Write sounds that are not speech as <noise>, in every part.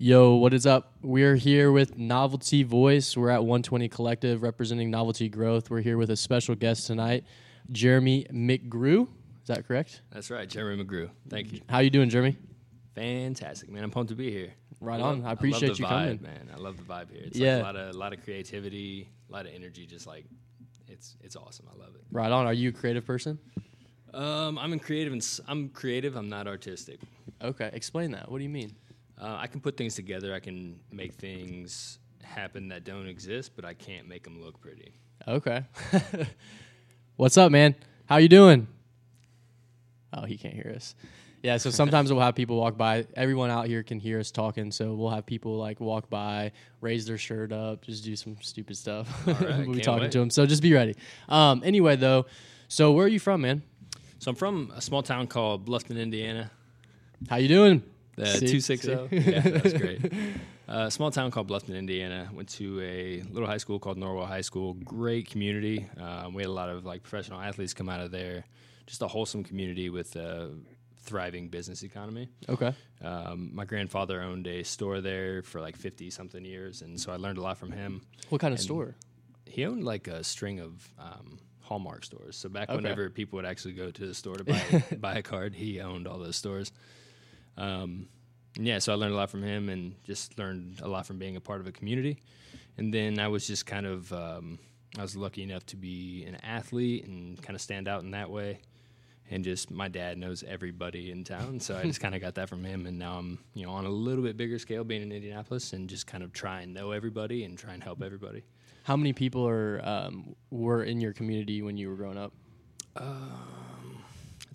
Yo, what is up? We're here with Novelty Voice. We're at 120 Collective representing Novelty Growth. We're here with a special guest tonight, Jeremy McGrew. Is that correct? That's right, Jeremy McGrew. Thank you. How you doing, Jeremy? Fantastic, man. I'm pumped to be here. Right I on. love- I appreciate love the you vibe, coming. man. I love the vibe here. It's Yeah. like a lot of a lot of creativity, a lot of energy. Just like it's it's awesome. I love it. Right on. Are you a creative person? Um, I'm in creative and s- I'm creative. I'm not artistic. Okay, explain that. What do you mean? Uh, I can put things together. I can make things happen that don't exist, but I can't make them look pretty. Okay. <laughs> What's up, man? How you doing? Oh, he can't hear us. Yeah, so <laughs> sometimes we'll have people walk by. Everyone out here can hear us talking, so we'll have people like walk by, raise their shirt up, just do some stupid stuff. <laughs> right, we'll be talking wait. to them. So just be ready. Um, anyway, though, so where are you from, man? So I'm from a small town called Bluffton, Indiana. How you doing? Two six See? Yeah, that's great. <laughs> Uh, a small town called Bluffton, Indiana. Went to a little high school called Norwell High School. Great community. Um, we had a lot of like professional athletes come out of there. Just a wholesome community with a thriving business economy. Okay. Um, my grandfather owned a store there for like fifty something years, and so I learned a lot from him. What kind of And- store? He owned like a string of um, Hallmark stores. So back Okay. whenever people would actually go to the store to <laughs> buy buy a card, he owned all those stores. Um, yeah, so I learned a lot from him, and just learned a lot from being a part of a community. And then I was just kind of um, I was lucky enough to be an athlete and kind of stand out in that way. And just my dad knows everybody in town, so I just <laughs> kind of got that from him. And now I'm you know on a little bit bigger scale, being in Indianapolis, and just kind of try and know everybody and try and help everybody. How many people are um, were in your community when you were growing up? I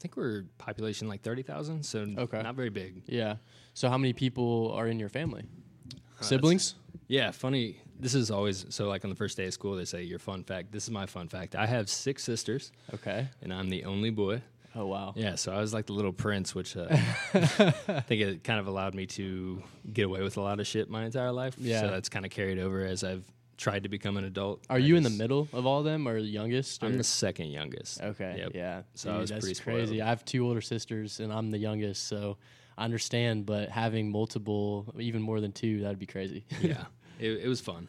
think we're population like thirty thousand, so Okay. not very big. Yeah. So how many people are in your family? that's- Siblings? Yeah, funny. This is always so. Like on the first day of school, they say your fun fact. This is my fun fact. I have six sisters, Okay. and I'm the only boy. Oh wow. Yeah, so I was like the little prince, which uh, <laughs> I think it kind of allowed me to get away with a lot of shit my entire life. Yeah. so that's kind of carried over as I've tried to become an adult. Are I you in the just- middle of all of them or the youngest? I'm or- the second youngest. Okay. Yep. Yeah. So I was that's pretty crazy. spoiled. I have two older sisters and I'm the youngest, so I understand. But having multiple, even more than two, that'd be crazy. <laughs> yeah, it, it was fun.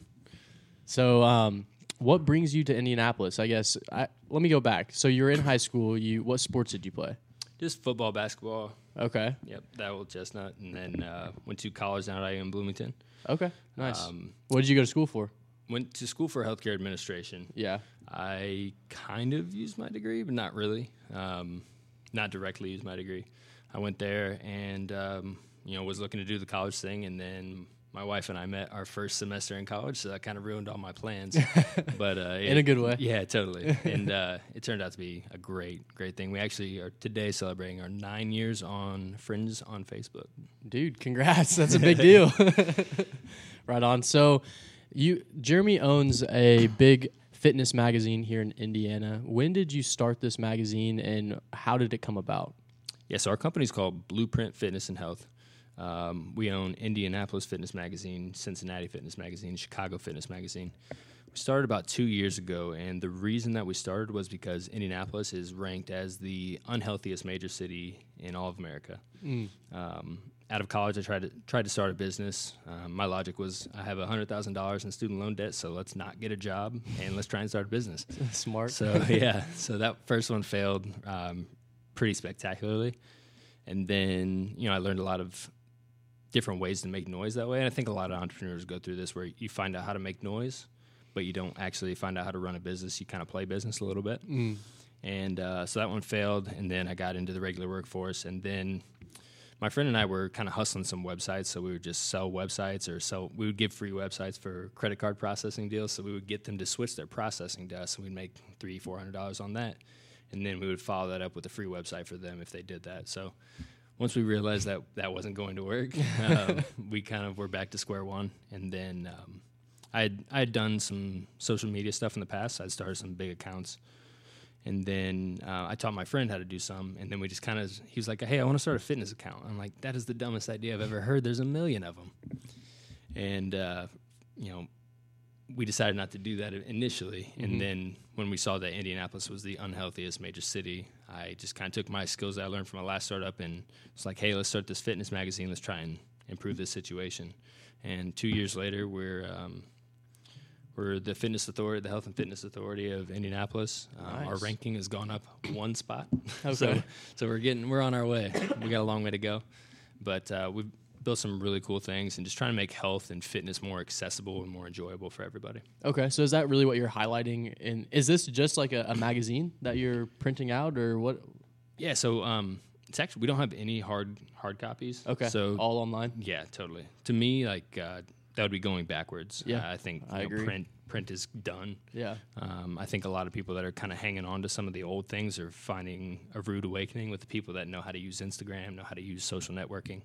so, um, what brings you to Indianapolis? I guess. I, let me go back. So you're in high school. You what sports did you play? Just football, basketball, Okay. Yep, that old chestnut, and then uh, went to college down at IU in Bloomington. Okay. Nice. Um, what did you go to school for? Went to school for healthcare administration. Yeah. I kind of used my degree, but not really. Um, not directly used my degree. I went there and um, you know was looking to do the college thing, and then my wife and I met our first semester in college, so that kind of ruined all my plans. <laughs> but uh, In a good way. yeah, totally. <laughs> and uh, it turned out to be a great, great thing. We actually are today celebrating our nine years on Friends on Facebook. Dude, congrats. That's a big deal. <laughs> right on. So you Jeremy owns a big fitness magazine here in Indiana. When did you start this magazine and how did it come about? Yeah, so our company's called Blueprint Fitness and Health. Um, we own Indianapolis Fitness Magazine, Cincinnati Fitness Magazine, Chicago Fitness Magazine. We started about two years ago, and the reason that we started was because Indianapolis is ranked as the unhealthiest major city in all of America. Um, out of college, I tried to tried to start a business. Um, my logic was, I have hundred thousand dollars in student loan debt, so let's not get a job and let's try and start a business. <laughs> Smart. So <laughs> yeah, so that first one failed um, pretty spectacularly, and then you know I learned a lot of different ways to make noise that way. And I think a lot of entrepreneurs go through this where you find out how to make noise, but you don't actually find out how to run a business. You kind of play business a little bit, Mm. and uh, so that one failed. And then I got into the regular workforce, and then my friend and I were kind of hustling some websites, so we would just sell websites or sell. We would give free websites for credit card processing deals, so we would get them to switch their processing to us, and we'd make three, four hundred dollars on that, and then we would follow that up with a free website for them if they did that. So once we realized that that wasn't going to work, <laughs> um, we kind of were back to square one, and then um, I had I had done some social media stuff in the past. I'd started some big accounts. And then uh, I taught my friend how to do some, and then we just kind of. He was like, "Hey, I want to start a fitness account." I'm like, "That is the dumbest idea I've ever heard. There's a million of them." And uh, you know, we decided not to do that initially. Mhm. And then when we saw that Indianapolis was the unhealthiest major city, I just kind of took my skills that I learned from my last startup and was like, "Hey, let's start this fitness magazine. Let's try and improve this situation. And two years later, we're um, we're the fitness authority, the health and fitness authority of Indianapolis. Um, Our ranking has gone up one spot. <laughs> Okay. so so we're getting we're on our way. we got a long way to go, but uh, we've built some really cool things and just trying to make health and fitness more accessible and more enjoyable for everybody. Okay, so is that really what you're highlighting? And is this just like a, a magazine that you're printing out, or what? Yeah. So um, it's actually we don't have any hard hard copies. Okay, So all online. Yeah, totally. To me, like uh, that would be going backwards. Yeah, Uh, I think I know, agree. print print is done. Yeah. Um, I think a lot of people that are kind of hanging on to some of the old things are finding a rude awakening with the people that know how to use Instagram, know how to use social networking.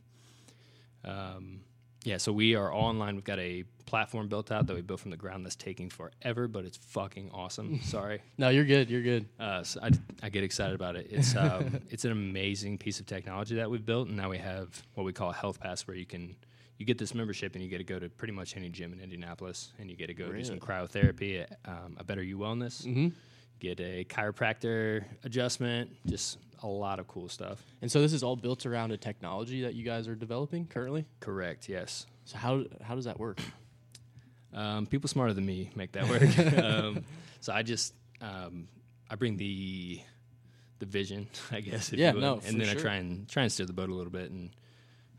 Um, yeah, so we are all online. We've got a platform built out that we built from the ground that's taking forever, but it's fucking awesome. <laughs> Sorry. No, you're good. You're good. Uh, so I, I get excited about it. It's um, <laughs> it's an amazing piece of technology that we've built, and now we have what we call a Health Pass, where you can you get this membership and you get to go to pretty much any gym in Indianapolis, and you get to go do some Really? cryotherapy, um, a Better You Wellness, Mm-hmm. get a chiropractor adjustment, just a lot of cool stuff. And so this is all built around a technology that you guys are developing currently. Correct. Yes. So how how does that work? Um, people smarter than me make that <laughs> work. um, so I just um, I bring the the vision, <laughs> I guess. If Yeah, you will, no, and then I try and try and steer the boat a little bit and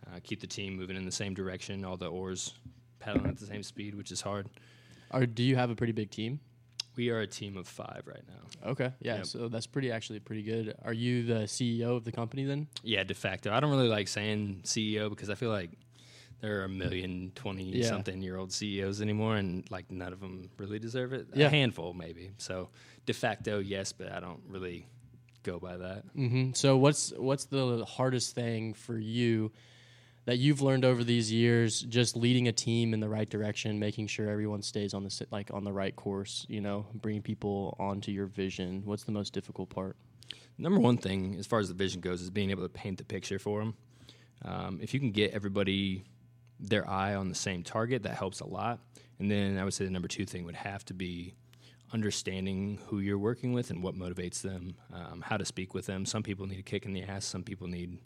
uh, keep the team moving in the same direction. All the oars paddling at the same speed, which is hard. Or do you have a pretty big team? We are a team of five right now. Okay, yeah. Yep. So that's pretty actually pretty good. Are you the CEO of the company then? Yeah, de facto. I don't really like saying CEO because I feel like there are a million twenty Yeah. something year old CEOs anymore, and like none of them really deserve it. Yeah. A handful maybe. So de facto, yes, but I don't really go by that. Mm-hmm. So what's what's the hardest thing for you that you've learned over these years, just leading a team in the right direction, making sure everyone stays on the like on the right course? You know, bringing people onto your vision. What's the most difficult part? Number one thing, as far as the vision goes, is being able to paint the picture for them. Um, if you can get everybody their eye on the same target, that helps a lot. And then I would say the number two thing would have to be understanding who you're working with and what motivates them, um, how to speak with them. Some people need a kick in the ass. Some people need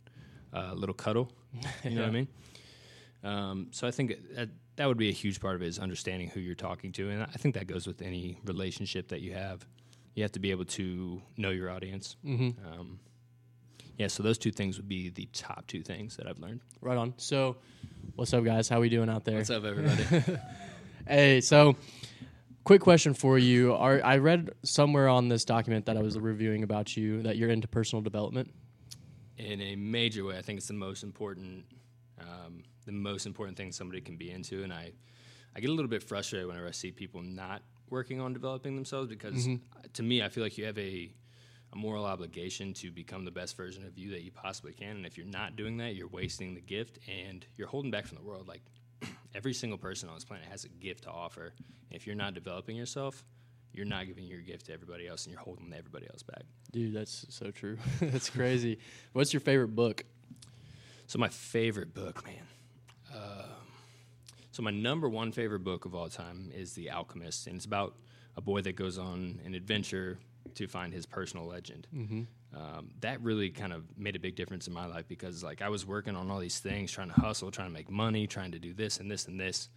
uh, a little cuddle. You know what I <laughs> mean? Um, so I think that that would be a huge part of it is understanding who you're talking to, and I think that goes with any relationship that you have. You have to be able to know your audience. Mm-hmm. Um, yeah, so those two things would be the top two things that I've learned. Right on. So, what's up, guys? How are we doing out there? What's up, everybody? <laughs> Hey, so quick question for you. Are I read somewhere on this document that I was reviewing about you that you're into personal development? In a major way, I think it's the most important, um, the most important thing somebody can be into, and I, I get a little bit frustrated whenever I see people not working on developing themselves because, uh, to me, I feel like you have a a moral obligation to become the best version of you that you possibly can. And if you're not doing that, you're wasting the gift and you're holding back from the world. Like <clears throat> every single person on this planet has a gift to offer. And if you're not developing yourself, you're not giving your gift to everybody else and you're holding everybody else back. Dude, that's so true. <laughs> that's crazy. What's your favorite book? So my favorite book, man. Um so my number one favorite book of all time is The Alchemist, and it's about a boy that goes on an adventure to find his personal legend. Mm-hmm. Um, that really kind of made a big difference in my life because like I was working on all these things, trying to hustle, trying to make money, trying to do this and this and this.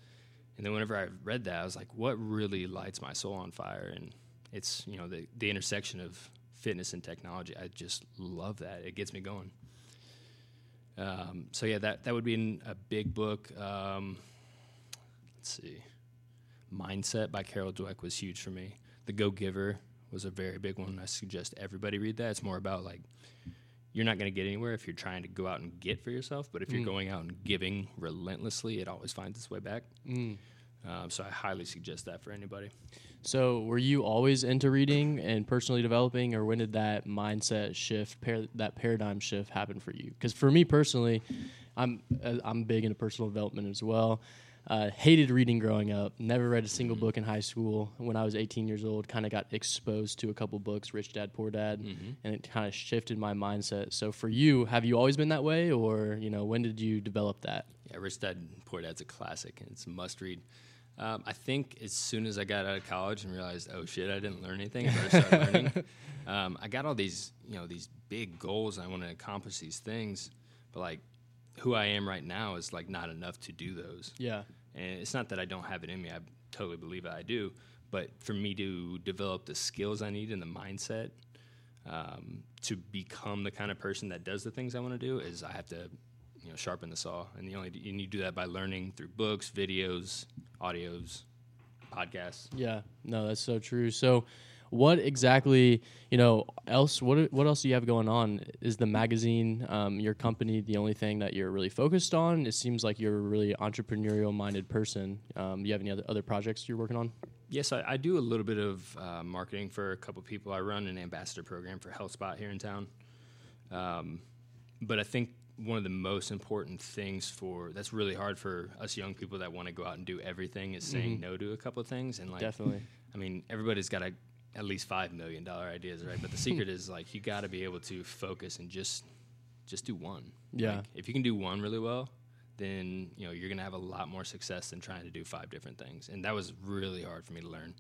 And then whenever I read that, I was like, what really lights my soul on fire? And it's you know the the intersection of fitness and technology. I just love that. It gets me going. Um, so yeah, that that would be in a big book. Um, let's see, Mindset by Carol Dweck was huge for me. The Go Giver was a very big one. I suggest everybody read that. It's more about like you're not going to get anywhere if you're trying to go out and get for yourself, but if you're going out and giving relentlessly, it always finds its way back. Mm. Um, so I highly suggest that for anybody. So, were you always into reading and personally developing, or when did that mindset shift, par- that paradigm shift, happen for you? Because for me personally, I'm uh, I'm big into personal development as well. Uh, hated reading growing up. Never read a single book in high school. When I was 18 years old, kind of got exposed to a couple books, Rich Dad Poor Dad, and it kind of shifted my mindset. So, for you, have you always been that way, or you know, when did you develop that? Yeah, Rich Dad Poor Dad's a classic, and it's a must read. Um, I think as soon as I got out of college and realized, oh shit, I didn't learn anything, I better start <laughs> learning. Um, I got all these, you know, these big goals, and I want to accomplish these things, but like who I am right now is like not enough to do those. Yeah. And it's not that I don't have it in me. I totally believe I do. But for me to develop the skills I need and the mindset um, to become the kind of person that does the things I want to do is I have to, you know, sharpen the saw. And the only and you do that by learning through books, videos, audios, podcasts. Yeah. No, that's so true. So what exactly you know else what what else do you have going on? Is the magazine um, your company the only thing that you're really focused on? It seems like you're a really entrepreneurial minded person. Um, do you have any other, other projects you're working on? Yes i, I do a little bit of uh, marketing for a couple people. I run an ambassador program for healthspot here in town. Um, but i think one of the most important things for that's really hard for us young people that want to go out and do everything is saying mm-hmm. no to a couple of things and like definitely. I mean everybody's got to at least five million dollar ideas, right? But the secret is like you got to be able to focus and just just do one. Yeah. Like, if you can do one really well, then you know you're gonna have a lot more success than trying to do five different things. And that was really hard for me to learn.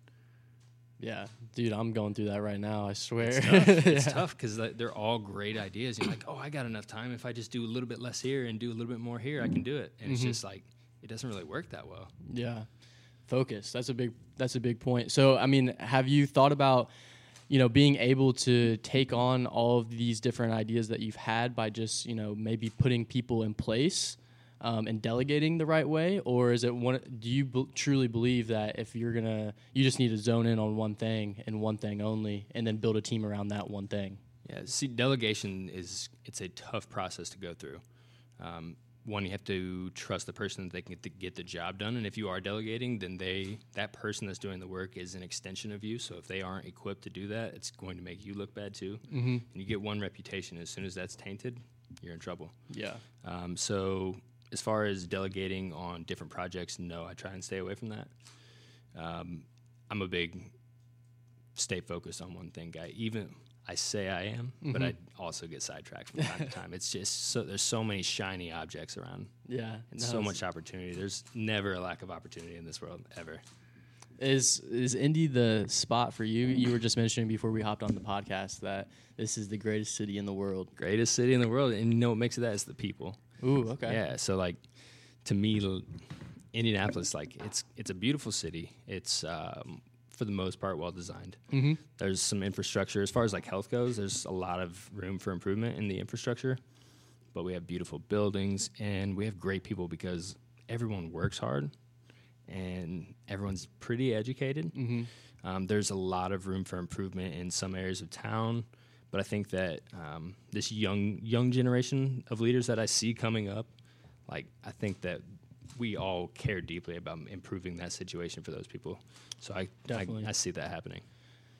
Yeah, dude, I'm going through that right now. I swear. It's tough. It's <laughs> yeah. because they're all great ideas. You're like, oh, I got enough time. If I just do a little bit less here and do a little bit more here, I can do it. And mm-hmm. it's just like it doesn't really work that well. Yeah focus. That's a big that's a big point. So, I mean, have you thought about you know being able to take on all of these different ideas that you've had by just you know maybe putting people in place um, and delegating the right way, or is it one? Do you b- truly believe that if you're gonna, you just need to zone in on one thing and one thing only, and then build a team around that one thing? Yeah, see, delegation is it's a tough process to go through. Um, one you have to trust the person that they can get the job done. And if you are delegating then they that person that's doing the work is an extension of you. So if they aren't equipped to do that it's going to make you look bad too. Mm-hmm. and you get one reputation. As soon as that's tainted you're in trouble. Yeah. Um, so as far as delegating on different projects no i try and stay away from that. Um, i'm a big stay focused on one thing guy. Even I say I am, mm-hmm. but I also get sidetracked from time to time. It's just so there's so many shiny objects around. Yeah, and no, so much opportunity. There's never a lack of opportunity in this world ever. Is is Indy the spot for you? You were just mentioning before we hopped on the podcast that this is the greatest city in the world. Greatest city in the world, and you know what makes it that is the people. Ooh, okay. Yeah, so like to me, Indianapolis, like it's it's a beautiful city. It's um, for the most part well designed. Mm-hmm. There's some infrastructure as far as like health goes. There's a lot of room for improvement in the infrastructure, but we have beautiful buildings and we have great people because everyone works hard and everyone's pretty educated. Mm-hmm. Um, there's a lot of room for improvement in some areas of town, but I think that um, this young young generation of leaders that I see coming up, like I think that we all care deeply about improving that situation for those people. So I, I, I see that happening.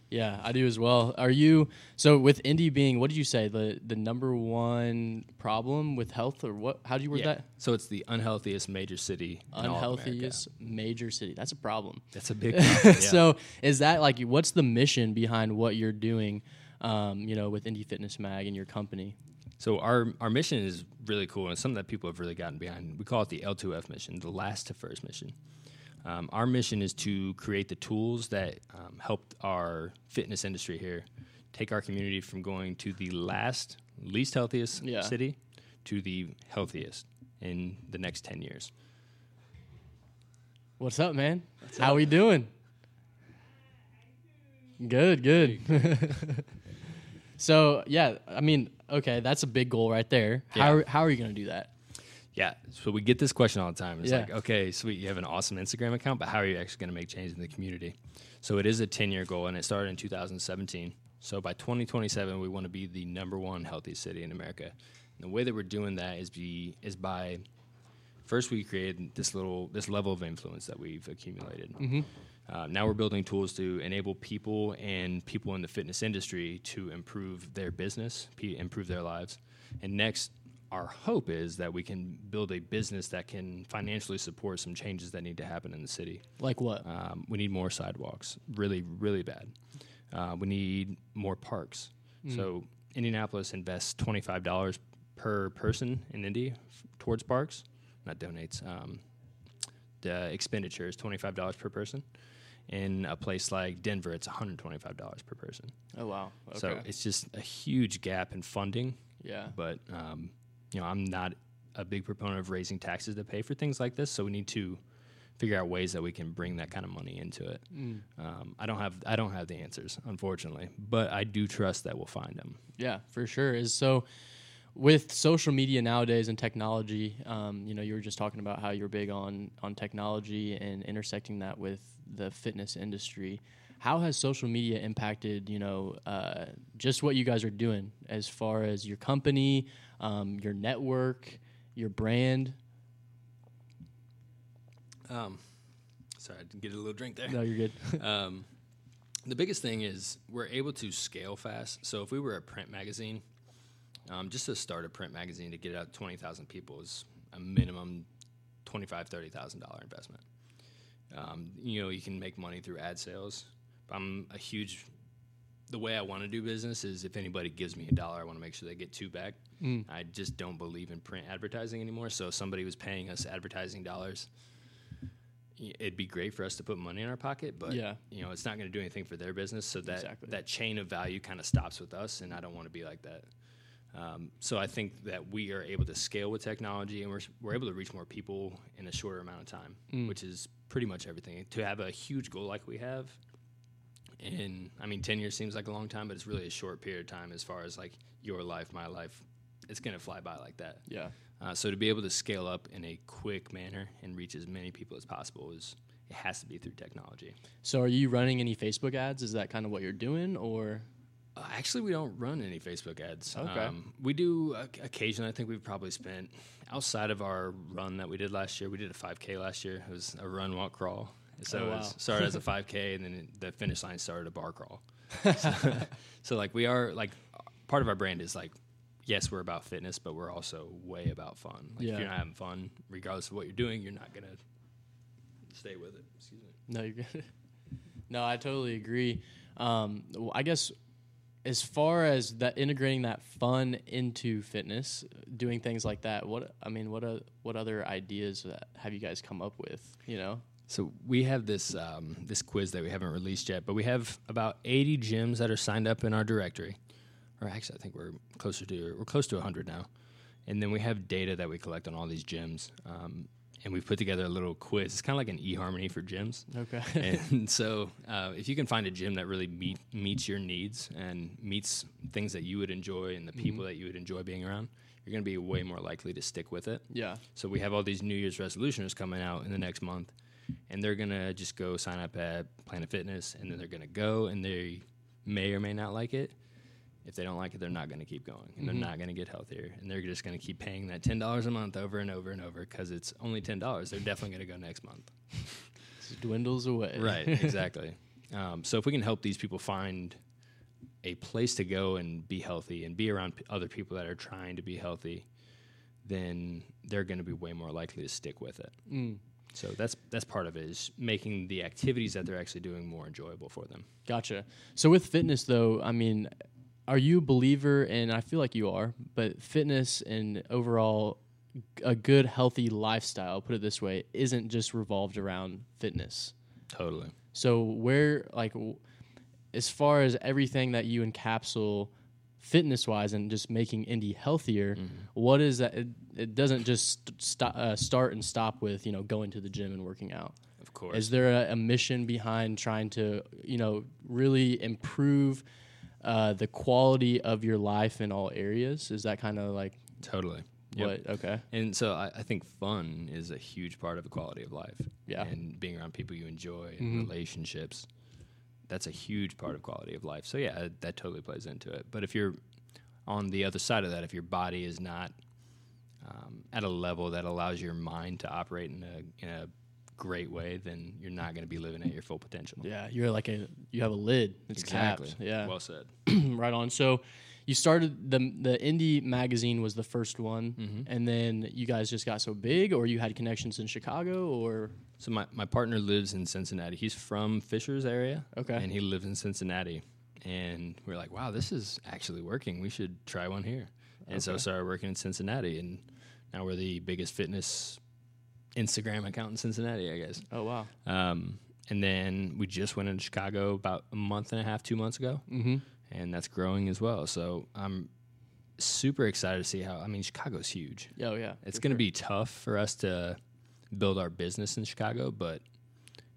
Yeah, I do as well. Are you so with Indy being what did you say the the number one problem with health or what? How do you word yeah. that? So it's the unhealthiest major city. Unhealthiest major city. That's a problem. That's a big. problem. <laughs> Yeah. so is that like what's the mission behind what you're doing? Um, you know, with Indy Fitness Mag and your company. So our our mission is really cool and it's something that people have really gotten behind. We call it the L2F mission, the last to first mission. Um, our mission is to create the tools that um, help our fitness industry here take our community from going to the last, least healthiest yeah. city to the healthiest in the next 10 years. What's up, man? What's How up? we doing? Good, good. <laughs> so, yeah, I mean, okay, that's a big goal right there. Yeah. How, how are you going to do that? Yeah. So we get this question all the time. It's yeah. like, okay, sweet, you have an awesome Instagram account, but how are you actually going to make change in the community? So it is a 10 year goal, and it started in 2017. So by 2027, we want to be the number one healthy city in America. And the way that we're doing that is be is by first we created this little this level of influence that we've accumulated. Mm-hmm. Uh, now we're building tools to enable people and people in the fitness industry to improve their business, p- improve their lives. And next, our hope is that we can build a business that can financially support some changes that need to happen in the city. Like what? Um, we need more sidewalks, really, really bad. Uh, we need more parks. Mm. So Indianapolis invests twenty five dollars per person in Indy f- towards parks, not donates. Um, the expenditure is twenty five dollars per person. In a place like Denver, it's one hundred twenty five dollars per person. Oh wow! Okay. So it's just a huge gap in funding. Yeah. But um, you know, I'm not a big proponent of raising taxes to pay for things like this. So we need to figure out ways that we can bring that kind of money into it. Mm. Um, I don't have I don't have the answers, unfortunately, but I do trust that we'll find them. Yeah, for sure. Is so with social media nowadays and technology. Um, you know, you were just talking about how you're big on on technology and intersecting that with the fitness industry. How has social media impacted, you know, uh, just what you guys are doing as far as your company, um, your network, your brand? Um, sorry, I didn't get a little drink there. No, you're good. <laughs> um, the biggest thing is we're able to scale fast. So if we were a print magazine, um, just to start a print magazine to get out twenty thousand people is a minimum twenty five thirty thousand dollar investment. Um, you know, you can make money through ad sales. I'm a huge. The way I want to do business is if anybody gives me a dollar, I want to make sure they get two back. Mm. I just don't believe in print advertising anymore. So if somebody was paying us advertising dollars, it'd be great for us to put money in our pocket, but Yeah. you know, it's not going to do anything for their business. So that Exactly. that chain of value kind of stops with us, and I don't want to be like that. Um, so I think that we are able to scale with technology, and we're we're able to reach more people in a shorter amount of time, Mm. which is pretty much everything. To have a huge goal like we have, and I mean, ten years seems like a long time, but it's really a short period of time as far as like your life, my life. It's going to fly by like that. yeah. Uh, so to be able to scale up in a quick manner and reach as many people as possible is it has to be through technology. So, are you running any Facebook ads? Is that kind of what you're doing, or actually, we don't run any Facebook ads. Okay. Um, we do uh, occasionally. I think we've probably spent outside of our run that we did last year. We did a 5K last year. It was a run, walk, crawl. So Oh, it wow. was- <laughs> started as a 5K, and then it, the finish line started a bar crawl. so, <laughs> so, like we are like part of our brand is like yes, we're about fitness, but we're also way about fun. Like Yeah. if you're not having fun, regardless of what you're doing, you're not gonna stay with it. Excuse me. No, you're good. <laughs> no, I totally agree. Um, I guess as far as that integrating that fun into fitness, doing things like that. What I mean, what uh, what other ideas have you guys come up with? You know, So we have this um, this quiz that we haven't released yet, but we have about 80 gyms that are signed up in our directory. Or actually, I think we're closer to we're close to 100 now. And then we have data that we collect on all these gyms, um, and we've put together a little quiz. It's kind of like an eHarmony for gyms. okay, <laughs> and so, uh, if you can find a gym that really meet, meets your needs and meets things that you would enjoy and the people that you would enjoy being around, you're going to be way more likely to stick with it. yeah, So we have all these New Year's resolutions coming out in the next month, and they're gonna just go sign up at Planet Fitness, and then they're gonna go, and they may or may not like it. If they don't like it, they're not gonna keep going, and Mhm. they're not gonna get healthier, and they're just gonna keep paying that ten dollars a month over and over and over because it's only ten dollars. They're definitely gonna go next month. <laughs> It dwindles away. Right, <laughs> exactly. um, so if we can help these people find a place to go and be healthy and be around p- other people that are trying to be healthy, then they're going to be way more likely to stick with it. Mm, So that's that's part of it is making the activities that they're actually doing more enjoyable for them. gotcha. So with fitness, though, I mean, are you a believer? And I feel like you are, but fitness and overall a good healthy lifestyle, put it this way, isn't just revolved around fitness. Totally. So where like w- as far as everything that you encapsulate fitness wise and just making Indy healthier, Mm-hmm. what is that? It, it doesn't just st- uh, start and stop with you know going to the gym and working out. Of course. Is there a, a mission behind trying to you know really improve uh, the quality of your life in all areas? Is that kind of like totally. Yep. what? Okay, And so I, I think fun is a huge part of the quality of life. Yeah. And being around people you enjoy and Mhm. relationships. That's a huge part of quality of life. So yeah, that totally plays into it. But if you're on the other side of that, if your body is not um, at a level that allows your mind to operate in a in a great way, then you're not going to be living at your full potential. yeah, you're like a you have a lid. It's exactly. capped. Yeah, Well said. <clears throat> right on. So you started the the Indy magazine was the first one, Mhm. and then you guys just got so big, or you had connections in Chicago, or So my, my partner lives in Cincinnati. He's from Fishers area. Okay. And he lives in Cincinnati. And we are like, wow, this is actually working. We should try one here. And so I started working in Cincinnati and now we're the biggest fitness Instagram account in Cincinnati, I guess. oh wow, Um, and then we just went into Chicago about a month and a half, two months ago, mm-hmm. and that's growing as well. So I'm super excited to see how. I mean, Chicago's huge. Oh yeah, It's going to sure. be tough for us to build our business in Chicago, but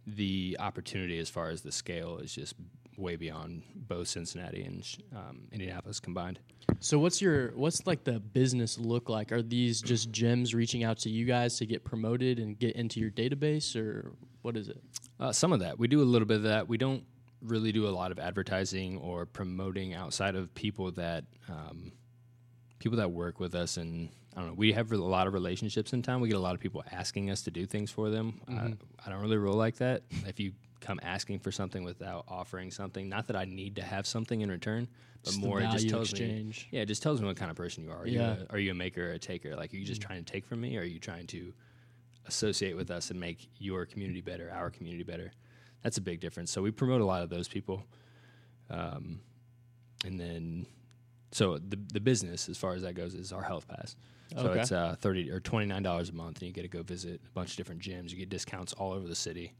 the opportunity as far as the scale is just way beyond both Cincinnati and um, Indianapolis combined. So what's your what's like the business look like? Are these just gyms reaching out to you guys to get promoted and get into your database, or what is it? Uh, some of that. We do a little bit of that. We don't really do a lot of advertising or promoting outside of people that um, people that work with us and I don't know. We have a lot of relationships in town. We get a lot of people asking us to do things for them. I, I don't really roll like that. If you come asking for something without offering something, not that I need to have something in return, but more it just tells exchange. me. Yeah, it just tells me what kind of person you are. Are, Yeah. you, a, are you a maker or a taker? Like, are you just trying to take from me, or are you trying to associate with us and make your community better, our community better? That's a big difference. So we promote a lot of those people, um, and then so the the business as far as that goes is our health pass. So Okay. it's uh, thirty or twenty nine dollars a month, and you get to go visit a bunch of different gyms. You get discounts all over the city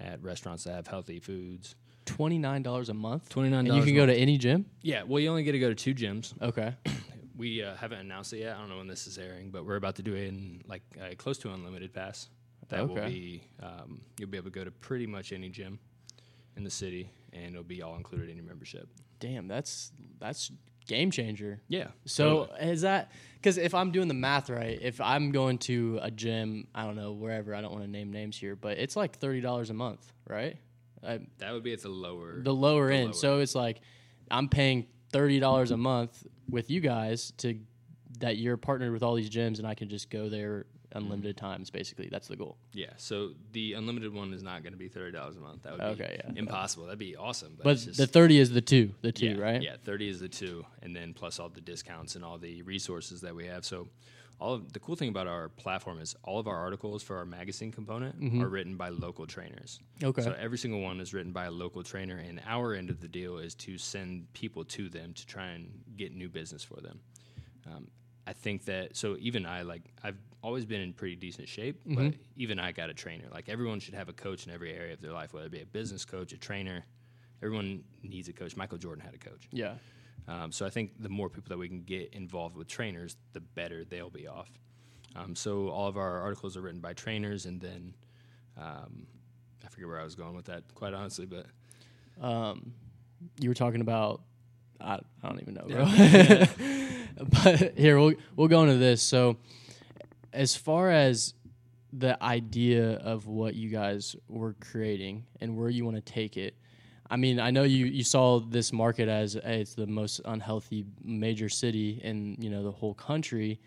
at restaurants that have healthy foods. Twenty nine dollars a month. Twenty nine you can go to any gym. yeah. Well, you only get to go to two gyms. Okay. <coughs> We uh, haven't announced it yet. I don't know when this is airing, but we're about to do it in like uh, close to unlimited pass. That will be um, you'll be able to go to pretty much any gym in the city, and it'll be all included in your membership. Damn, that's that's game changer. Yeah. So is that because if I'm doing the math right, if I'm going to a gym, I don't know wherever, I don't want to name names here, but it's like thirty dollars a month, right? I, that would be at the lower. the lower The end. lower So it's like I'm paying thirty dollars a month with you guys to that you're partnered with all these gyms, and I can just go there unlimited times. Basically, that's the goal. yeah. So the unlimited one is not going to be thirty dollars a month. That would Okay, be yeah. impossible. That'd be awesome. But, But the thirty is the two, the two, yeah, right? Yeah, thirty is the two, and then plus all the discounts and all the resources that we have. So, all of the cool thing about our platform is all of our articles for our magazine component are written by local trainers. Mm-hmm. Okay. So every single one is written by a local trainer, and our end of the deal is to send people to them to try and get new business for them. Um, I think that so even I like I've always been in pretty decent shape, Mm-hmm. but even I got a trainer. Like everyone should have a coach in every area of their life, whether it be a business coach, a trainer. Everyone needs a coach. Michael Jordan had a coach. Yeah. Um, so I think the more people that we can get involved with trainers, the better they'll be off. Um, so all of our articles are written by trainers, and then um, I forget where I was going with that, quite honestly, but um, you were talking about I, I don't even know, bro. <laughs> <laughs> but here we'll we'll go into this. So, as far as the idea of what you guys were creating and where you want to take it, I mean, I know you you saw this market as hey, it's the most unhealthy major city in you know the whole country.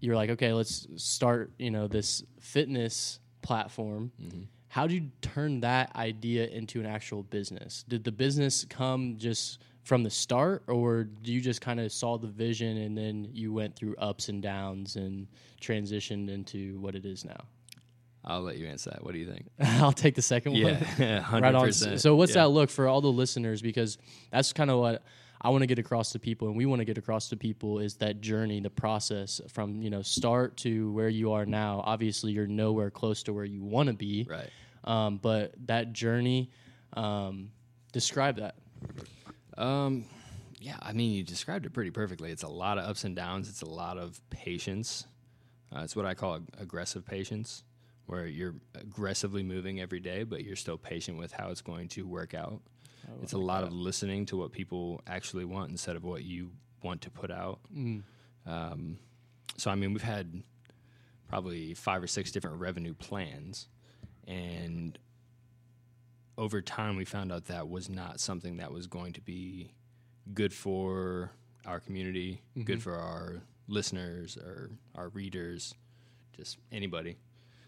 You're like, okay, let's start you know this fitness platform. Mm-hmm. How did you turn that idea into an actual business? Did the business come just from the start, or do you just kind of saw the vision and then you went through ups and downs and transitioned into what it is now? I'll let you answer that. What do you think? <laughs> I'll take the second one. Yeah, <laughs> hundred right on. So, what's yeah. that look for all the listeners? Because that's kind of what I want to get across to people, and we want to get across to people is that journey, the process from you know start to where you are now. Obviously, you're nowhere close to where you want to be, Right. um, but that journey. Um, describe that. Um, yeah, I mean, you described it pretty perfectly. It's a lot of ups and downs. It's a lot of patience. Uh, it's what I call ag- aggressive patience, where you're aggressively moving every day, but you're still patient with how it's going to work out. it's a lot of listening to what people actually want instead of what you want to put out. Um, so, I mean, we've had probably five or six different revenue plans, and over time we found out that was not something that was going to be good for our community, good mm-hmm. for our listeners or our readers, just anybody.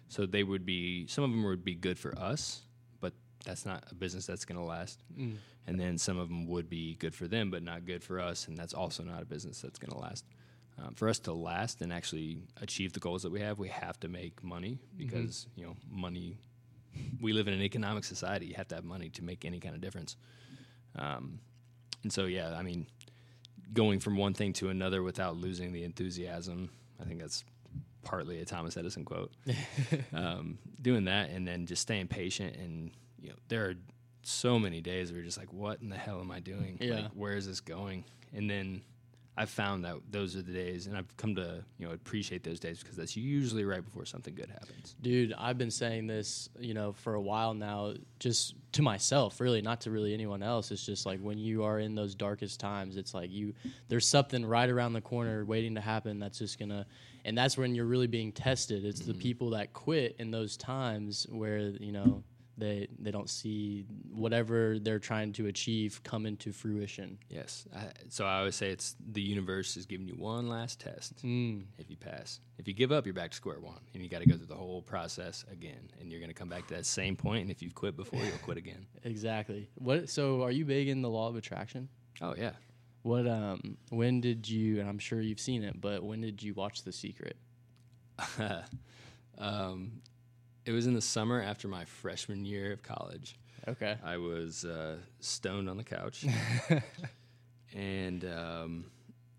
So they would be some of them would be good for us, but that's not a business that's going to last. Mm. And then some of them would be good for them, but not good for us, and that's also not a business that's going to last. Um, for us to last and actually achieve the goals that we have, we have to make money mm-hmm. because you know money. We live in an economic society. You have to have money to make any kind of difference. Um, and so, yeah, I mean, going from one thing to another without losing the enthusiasm, I think that's partly a Thomas Edison quote. <laughs> um, doing that and then just staying patient, and you know, there are so many days where you're just like, "What in the hell am I doing? Yeah. Like, where is this going?" And then I've found that those are the days, and I've come to you know appreciate those days because that's usually right before something good happens. Dude, I've been saying this, you know, for a while now, just to myself, really, not to really anyone else. It's just like when you are in those darkest times, it's like you, there's something right around the corner waiting to happen that's just gonna, and that's when you're really being tested. It's the mm-hmm. people that quit in those times where, you know, they they don't see whatever they're trying to achieve come into fruition. Yes. I, so I always say it's the universe is giving you one last test. Mm. If you pass, if you give up, you're back to square one, and you got to go through the whole process again, and you're going to come back to that same point. And if you've quit before, you'll quit again. <laughs> Exactly. What? So, are you big in the law of attraction? Oh yeah. What? Um. When did you? And I'm sure you've seen it, but when did you watch The Secret? <laughs> um, it was in the summer after my freshman year of college. Okay. I was uh, stoned on the couch, <laughs> and um,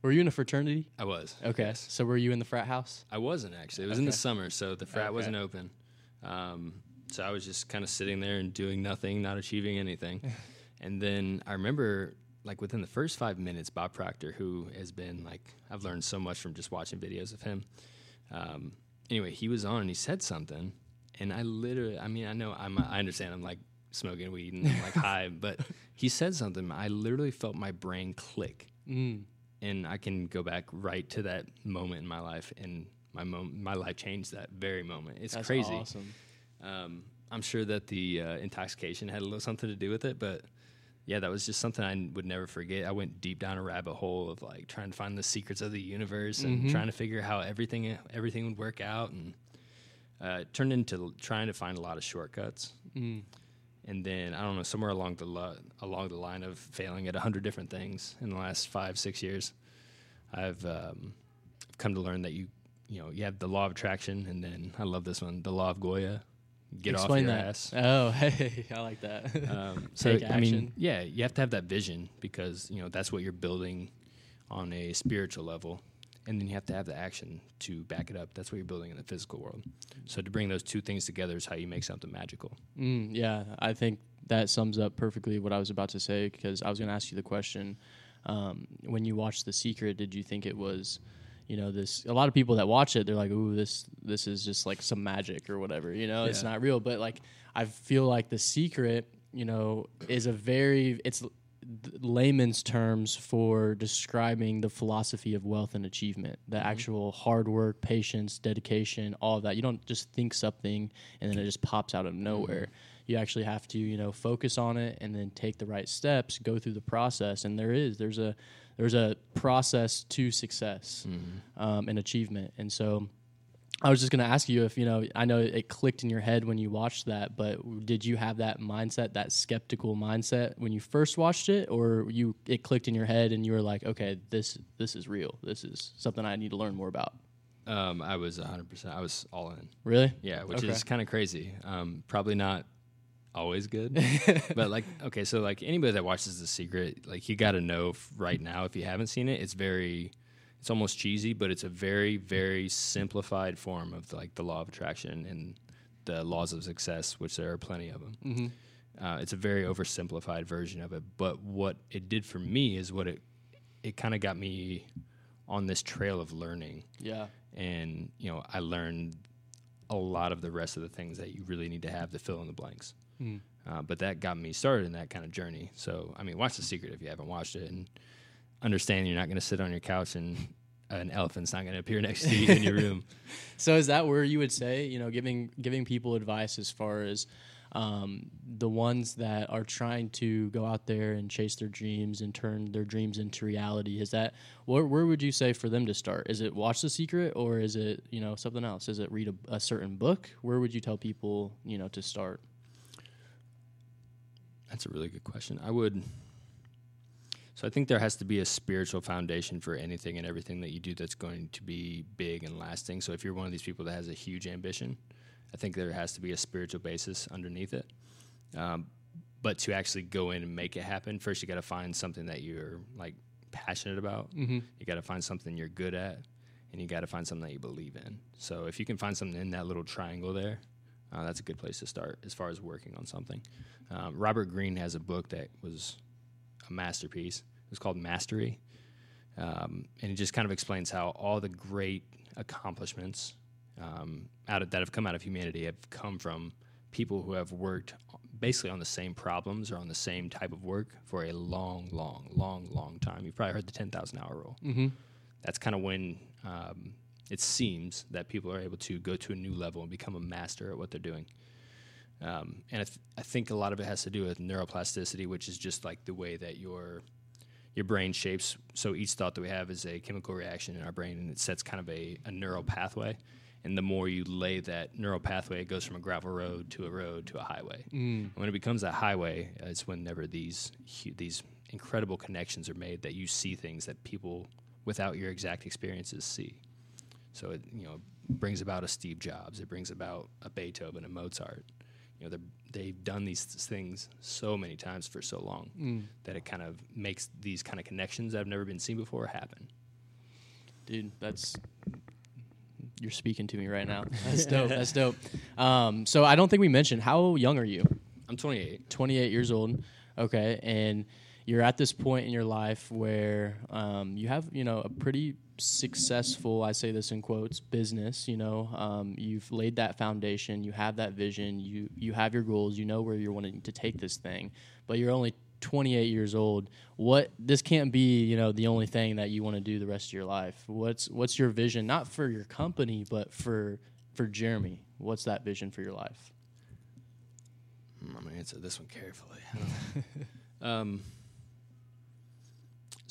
Were you in a fraternity? I was. Okay. yes. So were you in the frat house? I wasn't actually. It was in the summer, so the frat Okay. wasn't open. Um, so I was just kind of sitting there and doing nothing, not achieving anything. <laughs> and then I remember, like within the first five minutes, Bob Proctor, who has been like I've learned so much from just watching videos of him. Um, anyway, he was on and he said something, and I literally, I mean, I know I'm, I understand I'm like smoking weed and I'm like <laughs> high, but he said something. I literally felt my brain click Mm. and I can go back right to that moment in my life, and my mom- my life changed that very moment. It's That's crazy. Awesome. Um, I'm sure that the uh, intoxication had a little something to do with it, but yeah, that was just something I would never forget. I went deep down a rabbit hole of like trying to find the secrets of the universe and Mhm. trying to figure how everything everything would work out, and uh, it turned into trying to find a lot of shortcuts. Mm. And then I don't know somewhere along the lo- along the line of failing at a hundred different things in the last five six years, I've um, come to learn that you you know you have the law of attraction, and then I love this one, the law of Goya. Get Explain off your that. ass. Oh, <laughs> hey, I like that. Um, <laughs> so I mean, yeah, you have to have that vision because you know that's what you're building on a spiritual level, and then you have to have the action to back it up. That's what you're building in the physical world. So to bring those two things together is how you make something magical. Mm, yeah, I think that sums up perfectly what I was about to say because I was going to ask you the question. Um, when you watched The Secret, did you think it was, you know, this? A lot of people that watch it, they're like, "Ooh, this this is just like some magic or whatever." You know, it's not real. But like, I feel like The Secret, you know, is a very it's layman's terms for describing the philosophy of wealth and achievement. The mm-hmm. actual hard work patience dedication all of that. You don't just think something and then it just pops out of nowhere. Mm-hmm. You actually have to you know focus on it and then take the right steps go through the process and there is there's a there's a process to success mm-hmm. um, and achievement. And so I was just going to ask you if you know. I know it clicked in your head when you watched that, but did you have that mindset, that skeptical mindset when you first watched it, or you it clicked in your head and you were like, okay, this this is real. This is something I need to learn more about. Um, I was 100. percent I was all in. Really? Yeah, which Okay. is kind of crazy. Um, probably not always good, <laughs> but like okay, so like anybody that watches The Secret, like you got to know f- right now if you haven't seen it, it's very, it's almost cheesy, but it's a very very simplified form of like the law of attraction and the laws of success, which there are plenty of them. Mm-hmm. Uh, it's a very oversimplified version of it, but what it did for me is what it it kind of got me on this trail of learning Yeah. and you know I learned a lot of the rest of the things that you really need to have to fill in the blanks. Mm. Uh, but that got me started in that kind of journey. So I mean, watch The Secret if you haven't watched it, and understand you're not going to sit on your couch and an elephant's not going to appear next to you in your room. <laughs> So is that where you would say, you know, giving giving people advice as far as um, the ones that are trying to go out there and chase their dreams and turn their dreams into reality? Is that where, where would you say for them to start? Is it watch The Secret or is it you know something else? Is it read a, a certain book? Where would you tell people you know to start? That's a really good question. I would. So I think there has to be a spiritual foundation for anything and everything that you do that's going to be big and lasting. So if you're one of these people that has a huge ambition, I think there has to be a spiritual basis underneath it. Um, but to actually go in and make it happen, first you got to find something that you're like passionate about. Mm-hmm. You got to find something you're good at, and you got to find something that you believe in. So if you can find something in that little triangle there, uh, that's a good place to start as far as working on something. Um, Robert Greene has a book that was a masterpiece. It was called Mastery. um, and it just kind of explains how all the great accomplishments um, out of, that have come out of humanity have come from people who have worked basically on the same problems or on the same type of work for a long, long, long, long time. You've probably heard the 10,000 hour rule. Mm-hmm. That's kind of when um, it seems that people are able to go to a new level and become a master at what they're doing. Um, and I, th- I think a lot of it has to do with neuroplasticity, which is just like the way that your your brain shapes. So each thought that we have is a chemical reaction in our brain, and it sets kind of a, a neural pathway. And the more you lay that neural pathway, it goes from a gravel road to a road to a highway. Mm. When it becomes a highway, uh, it's whenever these these incredible connections are made that you see things that people without your exact experiences see. So it you know brings about a Steve Jobs, it brings about a Beethoven, a Mozart. You know they're- they've done these things so many times for so long Mm. that it kind of makes these kind of connections that have never been seen before happen. Dude, that's you're speaking to me right now. <laughs> That's dope. That's dope. Um, so I don't think we mentioned how young are you? I'm 28. 28 years old. Okay, and you're at this point in your life where um, you have you know a pretty successful i say this in quotes business you know um, you've laid that foundation you have that vision you you have your goals you know where you're wanting to take this thing but you're only 28 years old. What this can't be you know the only thing that you want to do the rest of your life. What's what's your vision not for your company but for for jeremy? What's that vision for your life? I'm gonna answer this one carefully. <laughs> um,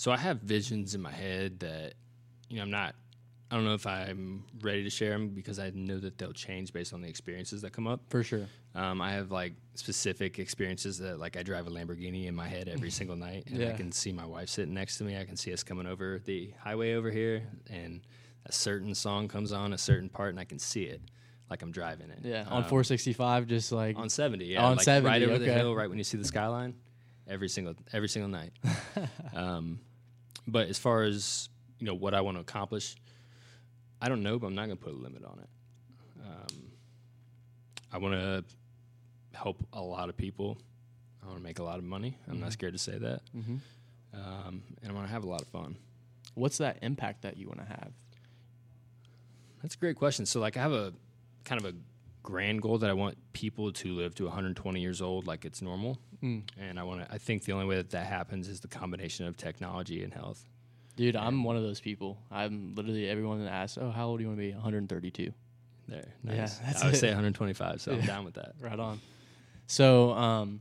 so I have visions in my head that you know I'm not. I don't know if I'm ready to share them because I know that they'll change based on the experiences that come up. for sure Um, I have like specific experiences that like I drive a Lamborghini in my head every <laughs> single night, and I can see my wife sitting next to me. I can see us coming over the highway over here, and a certain song comes on a certain part, and I can see it like I'm driving it. yeah on Um, 465 just like on 70 yeah On like 70, right over the hill right when you see the skyline every single every single night <laughs> um, but as far as you know what i want to accomplish i don't know but i'm not going to put a limit on it. Um, i want to help a lot of people. I want to make a lot of money. I'm not scared to say that. Mhm. um, and i want to have a lot of fun. What's that impact that you want to have? That's a great question. So, like, I have a kind of a grand goal that I want people to live to 120 years old, like it's normal. Mm. And I want to. I think the only way that that happens is the combination of technology and health. Dude, I'm one of those people. I'm literally everyone that asks, "Oh, how old do you want to be?" 132. There, Yeah, nice. that's I would it. say 125, so I'm down with that. <laughs> Right on. So, um,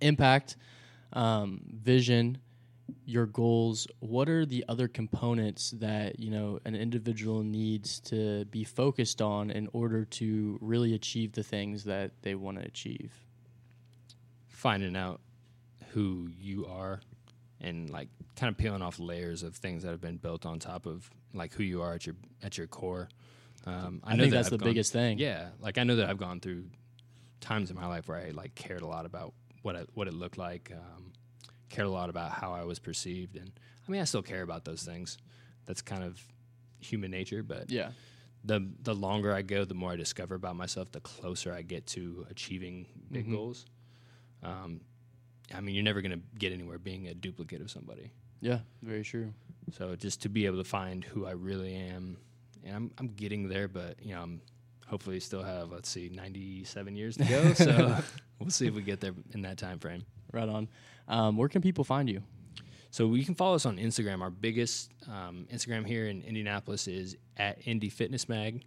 impact, um, vision, your goals. What are the other components that you know an individual needs to be focused on in order to really achieve the things that they want to achieve? Finding out who you are, and like kind of peeling off layers of things that have been built on top of like who you are at your at your core. Um, I, know think that that's I've the gone- biggest thing. Yeah, like I know that I've gone through times in my life where I like cared a lot about what I, what it looked like, um, cared a lot about how I was perceived, and I mean I still care about those things. That's kind of human nature, but Yeah. the the longer I go, the more I discover about myself, the closer I get to achieving big Mhm. goals. Um, I mean, you're never gonna get anywhere being a duplicate of somebody. Yeah. Very true. So just to be able to find who I really am, and I'm I'm getting there, but you know I'm hopefully still have let's see 97 years to go. So <laughs> we'll see if we get there in that time frame. Right on. Um, where can people find you? So you can follow us on Instagram. Our biggest um, Instagram here in Indianapolis is at Indy Fitness Mag.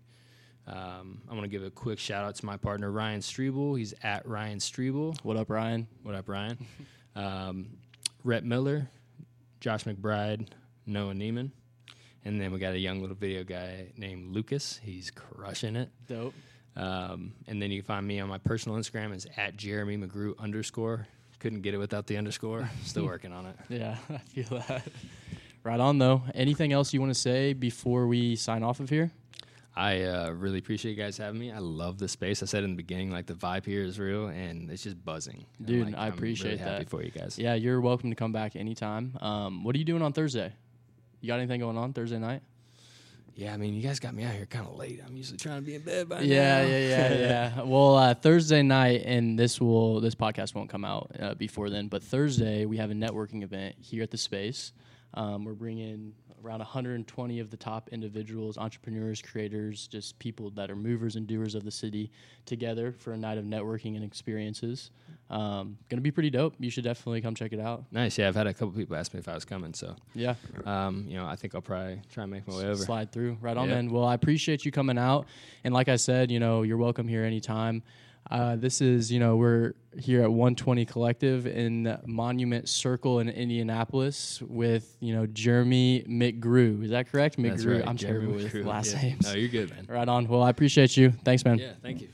Um, I want to give a quick shout out to my partner Ryan Strebel. He's at Ryan Strebel. What up, Ryan? What up, Ryan? um, Rhett Miller, Josh McBride, Noah Neiman. And then we got a young little video guy named Lucas. He's crushing it. Dope. Um, and then you can find me on my personal Instagram is at Jeremy McGrew underscore. Couldn't get it without the underscore. <laughs> Still working on it. Yeah, <laughs> I feel that. Right on, though. Anything else you want to say before we sign off of here? I uh, really appreciate you guys having me. I love the space. I said in the beginning, like the vibe here is real, and it's just buzzing. Dude, like, I I'm appreciate really happy that. for you guys. Yeah, you're welcome to come back anytime. Um, what are you doing on Thursday? You got anything going on Thursday night? Yeah, I mean, you guys got me out here kind of late. I'm usually trying to be in bed by Yeah, now. yeah, yeah, <laughs> yeah. Well, uh, Thursday night, and this will this podcast won't come out uh, before then. But Thursday, we have a networking event here at the space. Um, we're bringing around 120 of the top individuals, entrepreneurs, creators, just people that are movers and doers of the city together for a night of networking and experiences. Um, gonna be pretty dope. You should definitely come check it out. Nice. Yeah, I've had a couple people ask me if I was coming, so Yeah, um, you know, I think I'll probably try and make my way over. slide through. Right on, Yeah. man. Well, I appreciate you coming out, and like I said, you know, you're welcome here anytime. Uh, this is, you know, we're here at 120 Collective in Monument Circle in Indianapolis with, you know, Jeremy McGrew. Is that correct? McGrew. Right. I'm Jeremy terrible with McGrew. last Yeah. names. No, you're good, man. Right on. Well, I appreciate you. Thanks, man. Yeah, thank you.